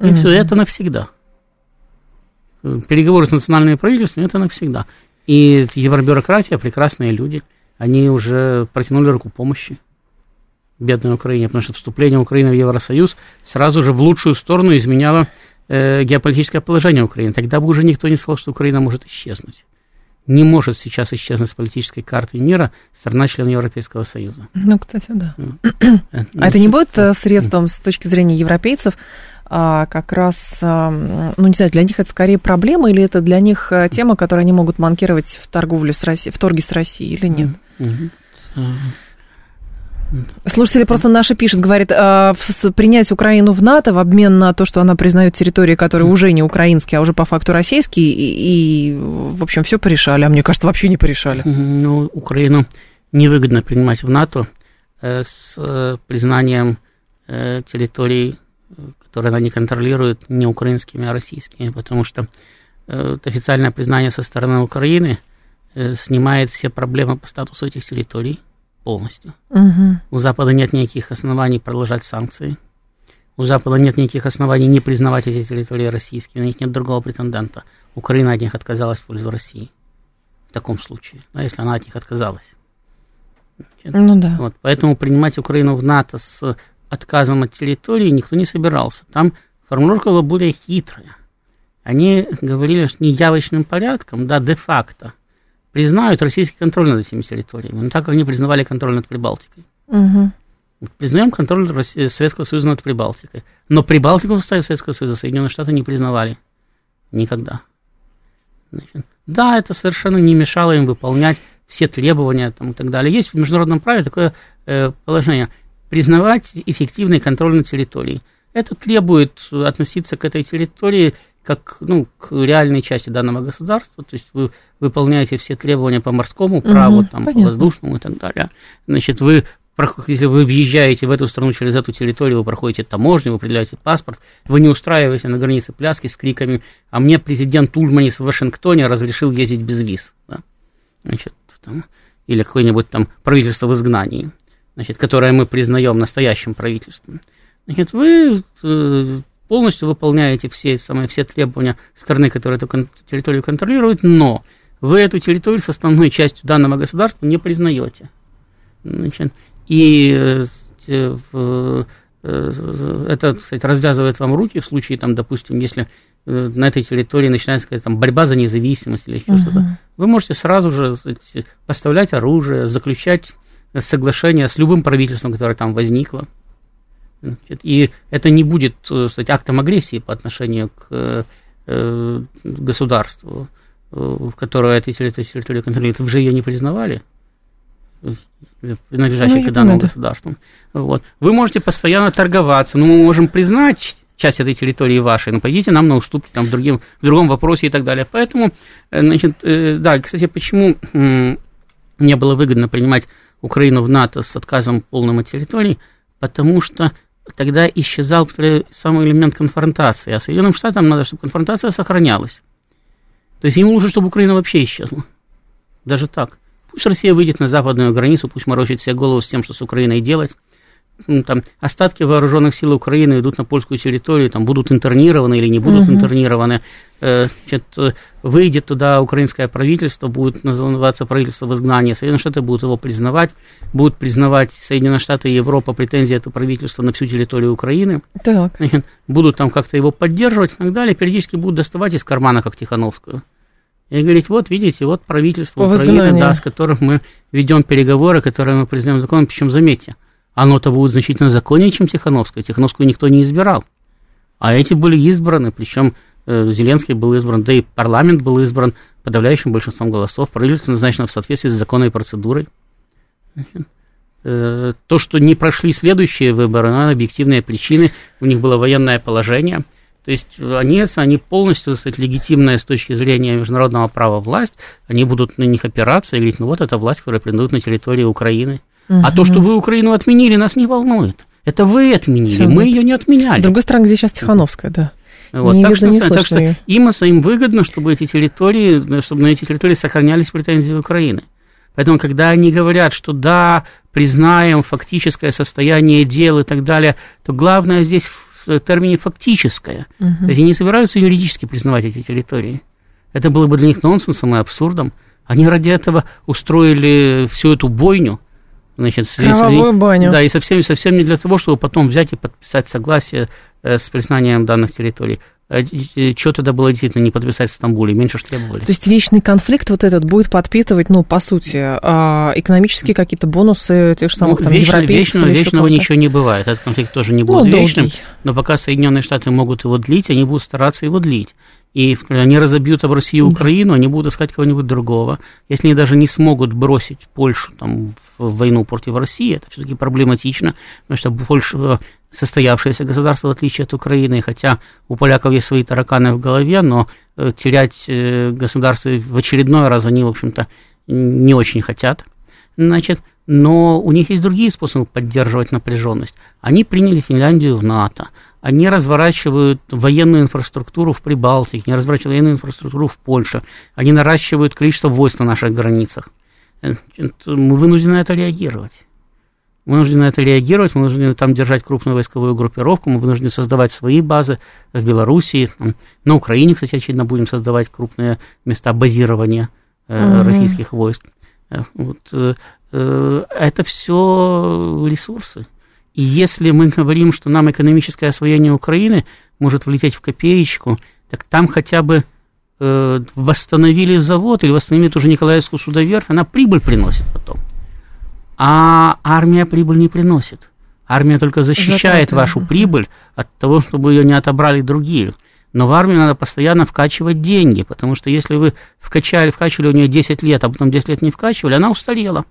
И mm-hmm. все это навсегда. Переговоры с национальными правительствами это навсегда. И евробюрократия, прекрасные люди, они уже протянули руку помощи бедной Украине, потому что вступление Украины в Евросоюз сразу же в лучшую сторону изменяло э, геополитическое положение Украины. Тогда бы уже никто не сказал, что Украина может исчезнуть. Не может сейчас исчезнуть с политической карты мира страна-член Европейского Союза. Ну, кстати, да. <clears throat> А это не будет э, средством с точки зрения европейцев а, как раз, а, ну, не знаю, для них это скорее проблема или это для них э, тема, которую они могут манкировать в торговле с Россией, в торге с Россией или нет? Слушатели просто наши пишут, говорит, а, принять Украину в НАТО в обмен на то, что она признает территории, которые уже не украинские, а уже по факту российские, и, и в общем, все порешали, а мне кажется, вообще не порешали. Ну, Украину невыгодно принимать в НАТО э, с э, признанием э, территорий, которые она не контролирует, не украинскими, а российскими, потому что официальное признание со стороны Украины снимает все проблемы по статусу этих территорий полностью. Угу. У Запада нет никаких оснований продолжать санкции. У Запада нет никаких оснований не признавать эти территории российскими. У них нет другого претендента. Украина от них отказалась в пользу России. В таком случае, да, если она от них отказалась. Ну да. Вот, поэтому принимать Украину в НАТО с отказом от территории никто не собирался. Там формулировка была более хитрая. Они говорили, что не явочным порядком, да, де-факто – признают российский контроль над этими территориями, ну, так как они признавали контроль над Прибалтикой. Угу. Признаем контроль России, Советского Союза над Прибалтикой. Но Прибалтику в составе Советского Союза Соединенные Штаты не признавали. Никогда. Значит, да, это совершенно не мешало им выполнять все требования там, и так далее. Есть в международном праве такое э, положение. Признавать эффективный контроль над территорией. Это требует относиться к этой территории как ну, к реальной части данного государства, то есть вы выполняете все требования по морскому праву, угу, там, по воздушному и так далее. Значит, вы если вы въезжаете в эту страну через эту территорию, вы проходите таможню, вы определяете паспорт, вы не устраиваете на границе пляски с криками, а мне президент Ульманис в Вашингтоне разрешил ездить без виз. Да? Значит, там, или какое-нибудь там правительство в изгнании, значит, которое мы признаем настоящим правительством. Значит, вы э, полностью выполняете все, самые, все требования страны, которая эту территорию контролирует, но вы эту территорию с основной частью данного государства не признаете. Значит, и э, э, это, кстати, развязывает вам руки в случае, там, допустим, если э, на этой территории начинается какая-то там борьба за независимость или еще uh-huh. что-то, вы можете сразу же поставлять оружие, заключать соглашение с любым правительством, которое там возникло. И это не будет, кстати, актом агрессии по отношению к государству в которую эта территория контролирует, вы же ее не признавали, принадлежащей ну, к данному государству. Вот. Вы можете постоянно торговаться, но мы можем признать часть этой территории вашей, но пойдите нам на уступки там, в, другим, в другом вопросе и так далее. Поэтому, э, значит, э, да, кстати, почему мне было выгодно принимать Украину в НАТО с отказом полным от территории, потому что тогда исчезал самый элемент конфронтации, а Соединенным Штатам надо, чтобы конфронтация сохранялась. То есть ему нужно, чтобы Украина вообще исчезла. Даже так. Пусть Россия выйдет на западную границу, пусть морочит себе голову с тем, что с Украиной делать. Ну, там, остатки вооруженных сил Украины идут на польскую территорию, там будут интернированы или не будут угу. интернированы. Э, значит, выйдет туда украинское правительство, будет называться правительство в изгнании. Соединенные Штаты будут его признавать, будут признавать Соединенные Штаты и Европа претензии этого правительства на всю территорию Украины. Так. Значит, будут там как-то его поддерживать и так далее. Периодически будут доставать из кармана, как Тихановскую. И говорить, вот видите, вот правительство По Украины, да, с которым мы ведем переговоры, которые мы признаем законом, причем заметьте, оно-то будет значительно законнее, чем Тихановская. Тихановскую никто не избирал. А эти были избраны, причем э, Зеленский был избран, да и парламент был избран подавляющим большинством голосов, правительство назначено в соответствии с законной процедурой. Э, то, что не прошли следующие выборы, на объективные причины, у них было военное положение. То есть они, они полностью, сказать, легитимная с точки зрения международного права власть, они будут на них опираться и говорить, ну вот это власть, которая претендует на территории Украины. Угу. А то, что вы Украину отменили, нас не волнует. Это вы отменили, Все, мы ее не отменяли. С другой стороны, где сейчас Тихановская, да. Вот, не так, видно, что, не так что им, им выгодно, чтобы эти территории, чтобы на эти территории сохранялись претензии Украины. Поэтому, когда они говорят, что да, признаем фактическое состояние дел и так далее, то главное здесь в термине фактическое. Угу. То есть они не собираются юридически признавать эти территории. Это было бы для них нонсенсом и абсурдом. Они ради этого устроили всю эту бойню, значит, Кровавую и, баню. Да, и совсем, совсем не для того, чтобы потом взять и подписать согласие э, с признанием данных территорий. А, что тогда было действительно не подписать в Стамбуле, меньше же требовали. То есть вечный конфликт вот этот будет подпитывать, ну, по сути, а, экономические какие-то бонусы тех же самых ну, там вечно, европейских вечно, Вечного ничего не бывает, этот конфликт тоже не будет ну, вечным, долгий. но пока Соединенные Штаты могут его длить, они будут стараться его длить. И они разобьют об Россию Украину, они будут искать кого-нибудь другого. Если они даже не смогут бросить Польшу там, в войну против России, это все-таки проблематично, потому что Польша состоявшееся государство, в отличие от Украины, хотя у поляков есть свои тараканы в голове, но э, терять э, государство в очередной раз они, в общем-то, не очень хотят. Значит, но у них есть другие способы поддерживать напряженность. Они приняли Финляндию в НАТО, они разворачивают военную инфраструктуру в Прибалтике, они разворачивают военную инфраструктуру в Польше, они наращивают количество войск на наших границах. Мы вынуждены на это реагировать. Мы вынуждены на это реагировать, мы вынуждены там держать крупную войсковую группировку, мы вынуждены создавать свои базы в Белоруссии, там, на Украине, кстати, очевидно, будем создавать крупные места базирования э, угу. российских войск. Э, вот, э, э, это все ресурсы. И если мы говорим, что нам экономическое освоение Украины может влететь в копеечку, так там хотя бы восстановили завод или восстановили тоже Николаевскую судоверфь, она прибыль приносит потом. А армия прибыль не приносит. Армия только защищает Затраты. вашу прибыль от того, чтобы ее не отобрали другие. Но в армию надо постоянно вкачивать деньги, потому что если вы вкачали, вкачивали у нее 10 лет, а потом 10 лет не вкачивали, она устарела.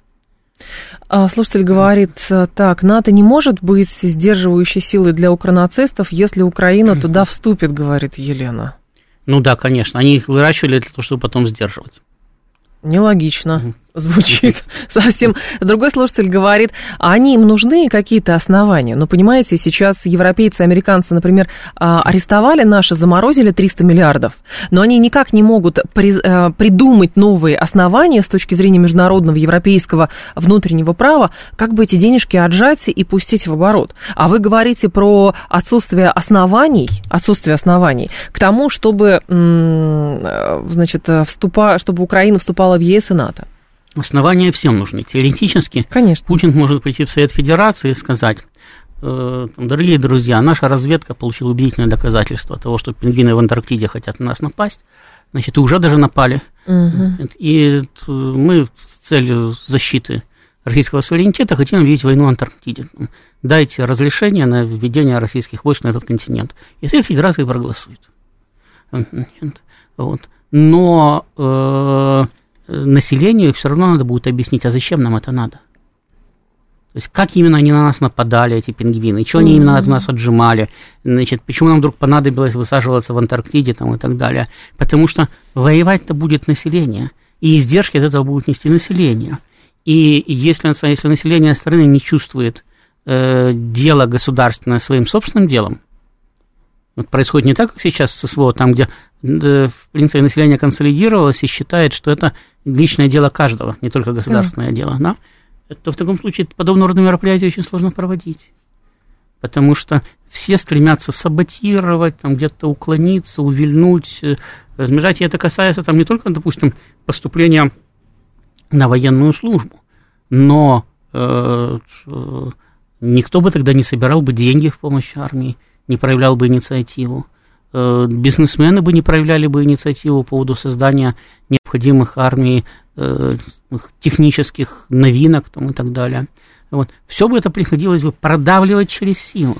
А, слушатель говорит так, НАТО не может быть сдерживающей силой для укранацистов, если Украина туда вступит, говорит Елена. Ну да, конечно, они их выращивали для того, чтобы потом сдерживать. Нелогично звучит <laughs> совсем. Другой слушатель говорит, а они им нужны какие-то основания. Ну, понимаете, сейчас европейцы, американцы, например, а, арестовали наши, заморозили 300 миллиардов, но они никак не могут э, придумать новые основания с точки зрения международного, европейского, внутреннего права, как бы эти денежки отжать и пустить в оборот. А вы говорите про отсутствие оснований, отсутствие оснований к тому, чтобы, э, значит, вступа, чтобы Украина вступала в ЕС и НАТО. Основания всем нужны. Теоретически Конечно. Путин может прийти в Совет Федерации и сказать, э, дорогие друзья, наша разведка получила убедительное доказательство того, что пингвины в Антарктиде хотят на нас напасть, значит, и уже даже напали. Угу. И мы с целью защиты российского суверенитета хотим видеть войну в Антарктиде. Дайте разрешение на введение российских войск на этот континент. И Совет Федерации проголосует. Вот. Но э, населению все равно надо будет объяснить, а зачем нам это надо. То есть, как именно они на нас нападали, эти пингвины, что они именно от нас отжимали, значит, почему нам вдруг понадобилось высаживаться в Антарктиде там, и так далее. Потому что воевать-то будет население, и издержки от этого будут нести население. И если, если население страны не чувствует э, дело государственное своим собственным делом, вот происходит не так, как сейчас с СВО, там, где, в принципе, население консолидировалось и считает, что это личное дело каждого, не только государственное да. дело, да, то в таком случае подобного рода мероприятия очень сложно проводить. Потому что все стремятся саботировать, там где-то уклониться, увильнуть. Э, и это касается там не только, допустим, поступления на военную службу, но э, э, никто бы тогда не собирал бы деньги в помощь армии, не проявлял бы инициативу. Э, бизнесмены бы не проявляли бы инициативу по поводу создания необходимых армии э, технических новинок там, и так далее. Вот. Все бы это приходилось бы продавливать через силу.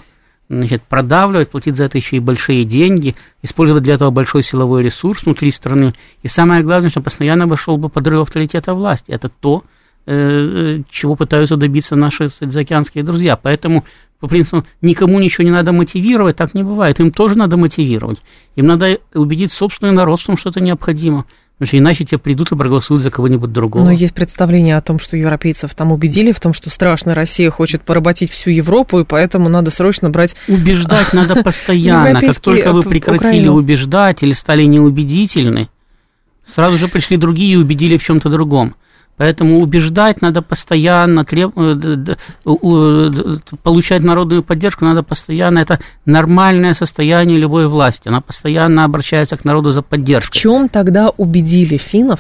Значит, продавливать, платить за это еще и большие деньги, использовать для этого большой силовой ресурс внутри страны. И самое главное, что постоянно вошел бы подрыв авторитета власти. Это то, чего пытаются добиться наши заокеанские друзья. Поэтому по принципу, никому ничего не надо мотивировать, так не бывает. Им тоже надо мотивировать. Им надо убедить собственный народ в том, что это необходимо. Потому что иначе те придут и проголосуют за кого-нибудь другого. Но есть представление о том, что европейцев там убедили в том, что страшно Россия хочет поработить всю Европу, и поэтому надо срочно брать... Убеждать надо <laughs> постоянно. Как только вы прекратили убеждать или стали неубедительны, сразу же пришли другие и убедили в чем-то другом. Поэтому убеждать надо постоянно, треб... Э, получать народную поддержку надо постоянно. Это нормальное состояние любой власти. Она постоянно обращается к народу за поддержкой. В чем тогда убедили финнов?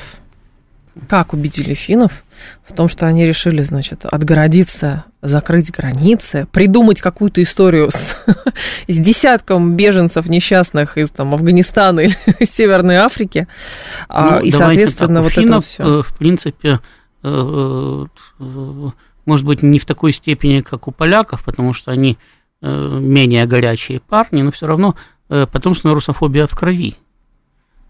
Как убедили финнов в том, что они решили, значит, отгородиться, закрыть границы, придумать какую-то историю с, <laughs> с десятком беженцев несчастных из там, Афганистана или <laughs> Северной Африки, а, ну, и, соответственно, так, вот финнов, это все. Э, в принципе, э, э, может быть, не в такой степени, как у поляков, потому что они менее горячие парни, но все равно потомственная русофобия в крови.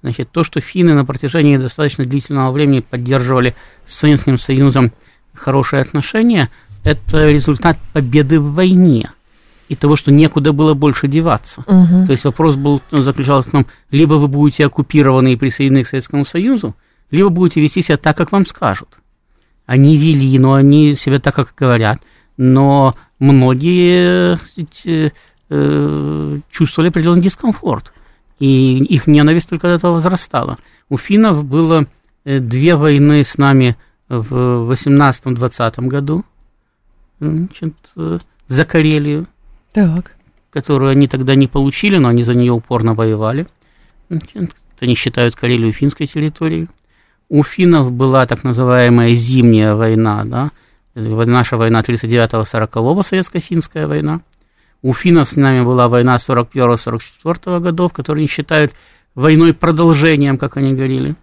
Значит, то, что финны на протяжении достаточно длительного времени поддерживали с Советским Союзом хорошие отношения, это результат победы в войне и того, что некуда было больше деваться. Угу. То есть вопрос был, ну, заключался в том, либо вы будете оккупированы и присоединены к Советскому Союзу, либо будете вести себя так, как вам скажут. Они вели, но они себя так, как говорят. Но многие э, э, чувствовали определенный дискомфорт и их ненависть только от этого возрастала. У финнов было э, две войны с нами в 18-20 году значит, э, за Карелию, так. которую они тогда не получили, но они за нее упорно воевали. Значит, они считают Карелию финской территорией. У финнов была так называемая зимняя война, да, э, наша война 39-40-го, советско-финская война. У финнов с нами была война 41-44 годов, которую они считают войной продолжением, как они говорили.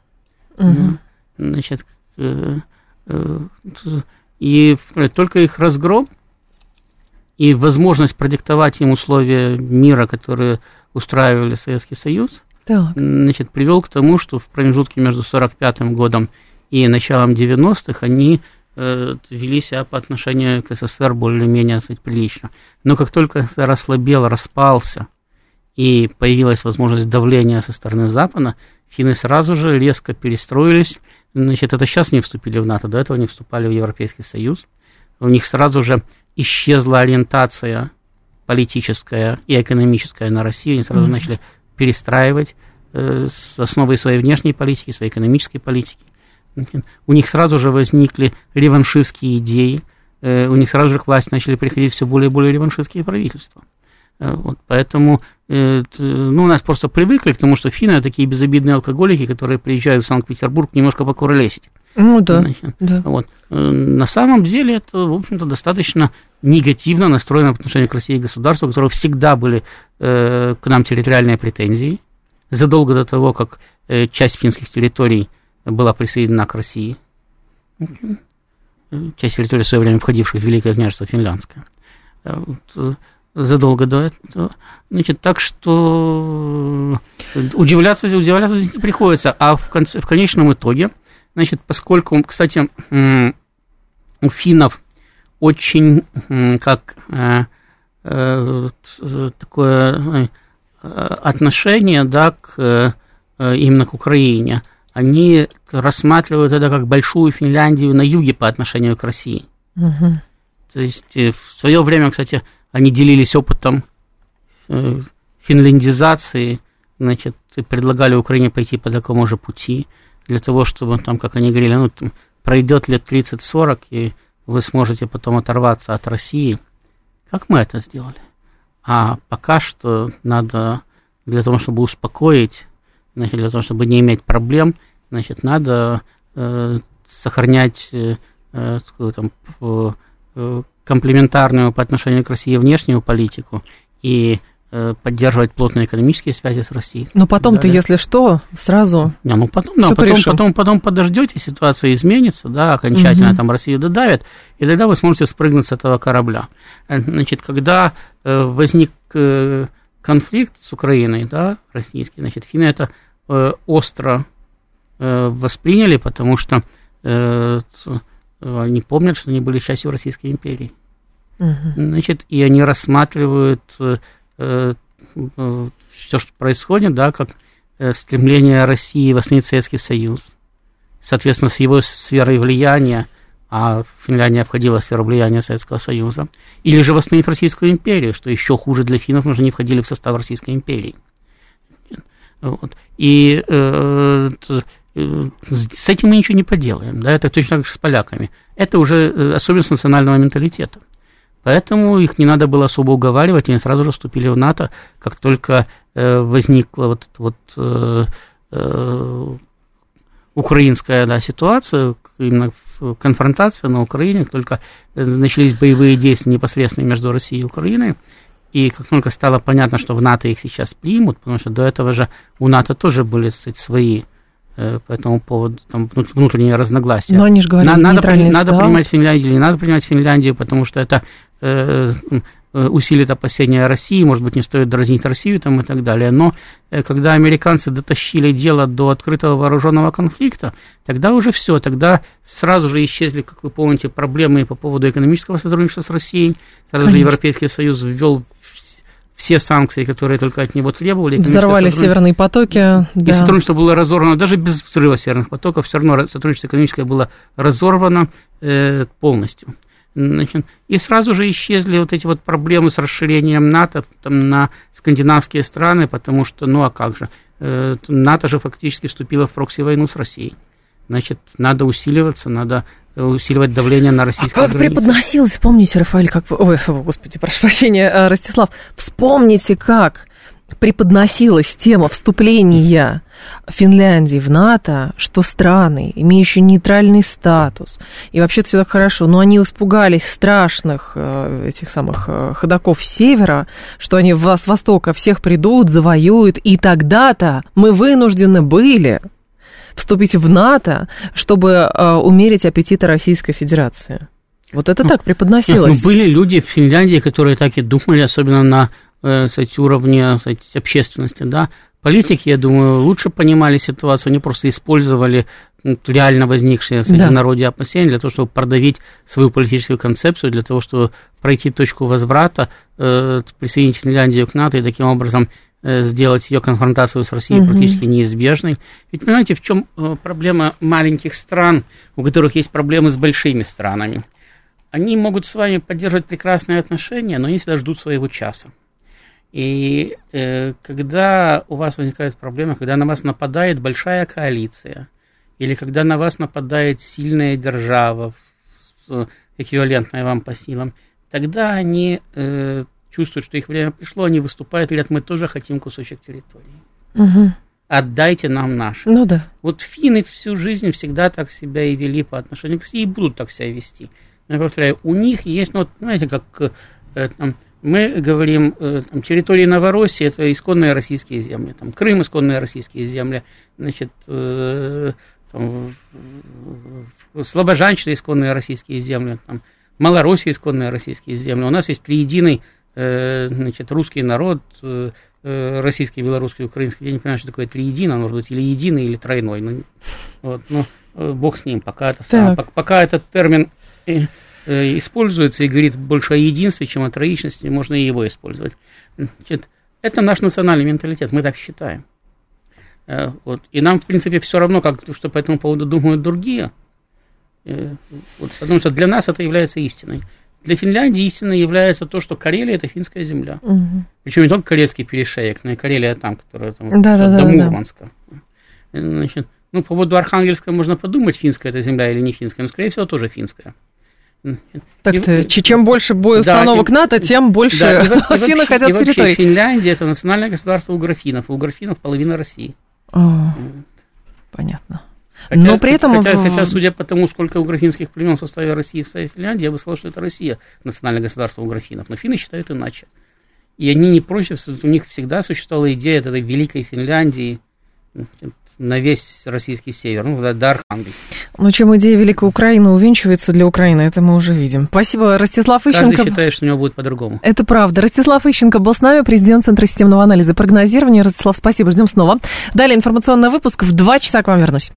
Угу. Значит, э, э, и только их разгром и возможность продиктовать им условия мира, которые устраивали Советский Союз, так. значит, привел к тому, что в промежутке между 45 годом и началом 90-х они вели себя по отношению к СССР более-менее прилично. Но как только СССР ослабел, распался, и появилась возможность давления со стороны Запада, финны сразу же резко перестроились. Значит, это сейчас не вступили в НАТО, до этого не вступали в Европейский Союз. У них сразу же исчезла ориентация политическая и экономическая на Россию. Они сразу mm-hmm. начали перестраивать э, с основой своей внешней политики, своей экономической политики. У них сразу же возникли реваншистские идеи, э, у них сразу же к власти начали приходить все более и более реваншистские правительства. Э, вот, поэтому э, ну, у нас просто привыкли к тому, что финны такие безобидные алкоголики, которые приезжают в Санкт-Петербург немножко покуролесить. Ну да, Значит, да. Вот. На самом деле это, в общем-то, достаточно негативно настроено по отношению к России государству, у которого всегда были э, к нам территориальные претензии. Задолго до того, как э, часть финских территорий была присоединена к России, часть территории в свое время входивших в Великое княжество Финляндское. Э, э, задолго до этого. Значит, так что удивляться, удивляться здесь не приходится. А в, конце, в конечном итоге, значит, поскольку, кстати, у финнов очень, как э, такое отношение, да, к, именно к Украине – они рассматривают это как большую Финляндию на юге по отношению к России. Угу. То есть э, в свое время, кстати, они делились опытом э, финляндизации, значит, предлагали Украине пойти по такому же пути, для того, чтобы там, как они говорили, ну, там, пройдет лет 30-40, и вы сможете потом оторваться от России. Как мы это сделали? А пока что надо для того, чтобы успокоить значит, для того, чтобы не иметь проблем, значит, надо э, сохранять э, э такую, там, э, комплементарную по отношению к России внешнюю политику и э, поддерживать плотные экономические связи с Россией. Но потом-то, если что, сразу. Не, ну потом, да, потом, потом, потом подождете, ситуация изменится, да, окончательно угу. там Россию додавят, и тогда вы сможете спрыгнуть с этого корабля. Э, значит, когда э, возник э, конфликт с Украиной, да, российский, значит, финны это э, остро э, восприняли, потому что э, они помнят, что они были частью Российской империи. Угу. Значит, и они рассматривают э, э, все, что происходит, да, как э, стремление России восстановить Советский Союз. Соответственно, с его сферой влияния а Финляндия входила в сферу влияния Советского Союза, или же восстановить Российскую империю, что еще хуже для финнов, потому что они входили в состав Российской империи. Вот. И э, э, с этим мы ничего не поделаем, да, это точно так же с поляками. Это уже э, особенность национального менталитета. Поэтому их не надо было особо уговаривать, они сразу же вступили в НАТО, как только э, возникла вот, вот э, э, украинская да, ситуация, именно конфронтация на Украине, только э, начались боевые действия непосредственно между Россией и Украиной, и как только стало понятно, что в НАТО их сейчас примут, потому что до этого же у НАТО тоже были кстати, свои э, по этому поводу там, внутренние разногласия. Но они же говорили, надо, надо принимать Финляндию или не надо принимать Финляндию, потому что это Э, усилит опасения России, может быть, не стоит дразнить Россию там и так далее. Но э, когда американцы дотащили дело до открытого вооруженного конфликта, тогда уже все, тогда сразу же исчезли, как вы помните, проблемы по поводу экономического сотрудничества с Россией, сразу Конечно. же Европейский Союз ввел все санкции, которые только от него требовали. Взорвали северные потоки. И да. сотрудничество было разорвано, даже без взрыва северных потоков, все равно сотрудничество экономическое было разорвано э, полностью. Значит, и сразу же исчезли вот эти вот проблемы с расширением НАТО там, на скандинавские страны, потому что, ну а как же, э, НАТО же фактически вступило в прокси-войну с Россией. Значит, надо усиливаться, надо усиливать давление на российское а как границе. преподносилось, помните, Рафаэль, как... Ой, господи, прошу прощения, э, Ростислав, вспомните, как преподносилась тема вступления Финляндии в НАТО, что страны, имеющие нейтральный статус, и вообще все так хорошо, но они испугались страшных э, этих самых э, ходаков севера, что они с востока всех придут, завоюют, и тогда-то мы вынуждены были вступить в НАТО, чтобы э, умерить аппетиты Российской Федерации. Вот это ну, так преподносилось. Ну, были люди в Финляндии, которые так и думали, особенно на кстати, уровне кстати, общественности, да, Политики, я думаю, лучше понимали ситуацию, они просто использовали ну, реально возникшие среди да. народе опасения для того, чтобы продавить свою политическую концепцию, для того, чтобы пройти точку возврата, э, присоединить Финляндию к НАТО и таким образом э, сделать ее конфронтацию с Россией угу. практически неизбежной. Ведь понимаете, в чем э, проблема маленьких стран, у которых есть проблемы с большими странами? Они могут с вами поддерживать прекрасные отношения, но они всегда ждут своего часа. И э, когда у вас возникает проблема, когда на вас нападает большая коалиция, или когда на вас нападает сильная держава, эквивалентная вам по силам, тогда они э, чувствуют, что их время пришло, они выступают и говорят, мы тоже хотим кусочек территории. Угу. Отдайте нам наш. Ну да. Вот финны всю жизнь всегда так себя и вели по отношению к России, и будут так себя вести. Я повторяю, у них есть, ну, вот, знаете, как э, там, мы говорим, э, там, территории Новороссии – это исконные российские земли, там, Крым – исконные российские земли, значит, э, там, Слобожанщина – исконные российские земли, там, Малороссия – исконные российские земли. У нас есть триединый э, значит, русский народ, э, российский, белорусский, украинский. Я не понимаю, что такое триедино, может быть, или единый, или тройной. Ну, вот, ну, э, бог с ним, пока, это, сам, пока этот термин используется и говорит больше о единстве, чем о троичности, можно и его использовать. Значит, это наш национальный менталитет, мы так считаем. Э, вот. И нам, в принципе, все равно, как, что по этому поводу думают другие, э, вот, потому что для нас это является истиной. Для Финляндии истиной является то, что Карелия – это финская земля. Угу. Причем не только Карельский перешеек, но и Карелия там, которая там да, да, до да, Мурманска. Да. Значит, ну, по поводу Архангельска можно подумать, финская это земля или не финская, но, скорее всего, тоже финская. Так-то, чем больше боеустановок да, НАТО, тем больше да, и, финны <laughs> хотят и территории. Финляндия – это национальное государство угрофинов, у угрофинов половина России. О, понятно. Хотя, Но при этом... Хотя, хотя, судя по тому, сколько угрофинских племен в составе России в составе Финляндии, я бы сказал, что это Россия, национальное государство угрофинов. Но финны считают иначе. И они не против, у них всегда существовала идея этой великой Финляндии, на весь российский север, ну, до Архангельска. Ну, чем идея Великой Украины увенчивается для Украины, это мы уже видим. Спасибо, Ростислав Ищенко. Каждый считает, что у него будет по-другому. Это правда. Ростислав Ищенко был с нами, президент Центра системного анализа и прогнозирования. Ростислав, спасибо, ждем снова. Далее информационный выпуск. В два часа к вам вернусь.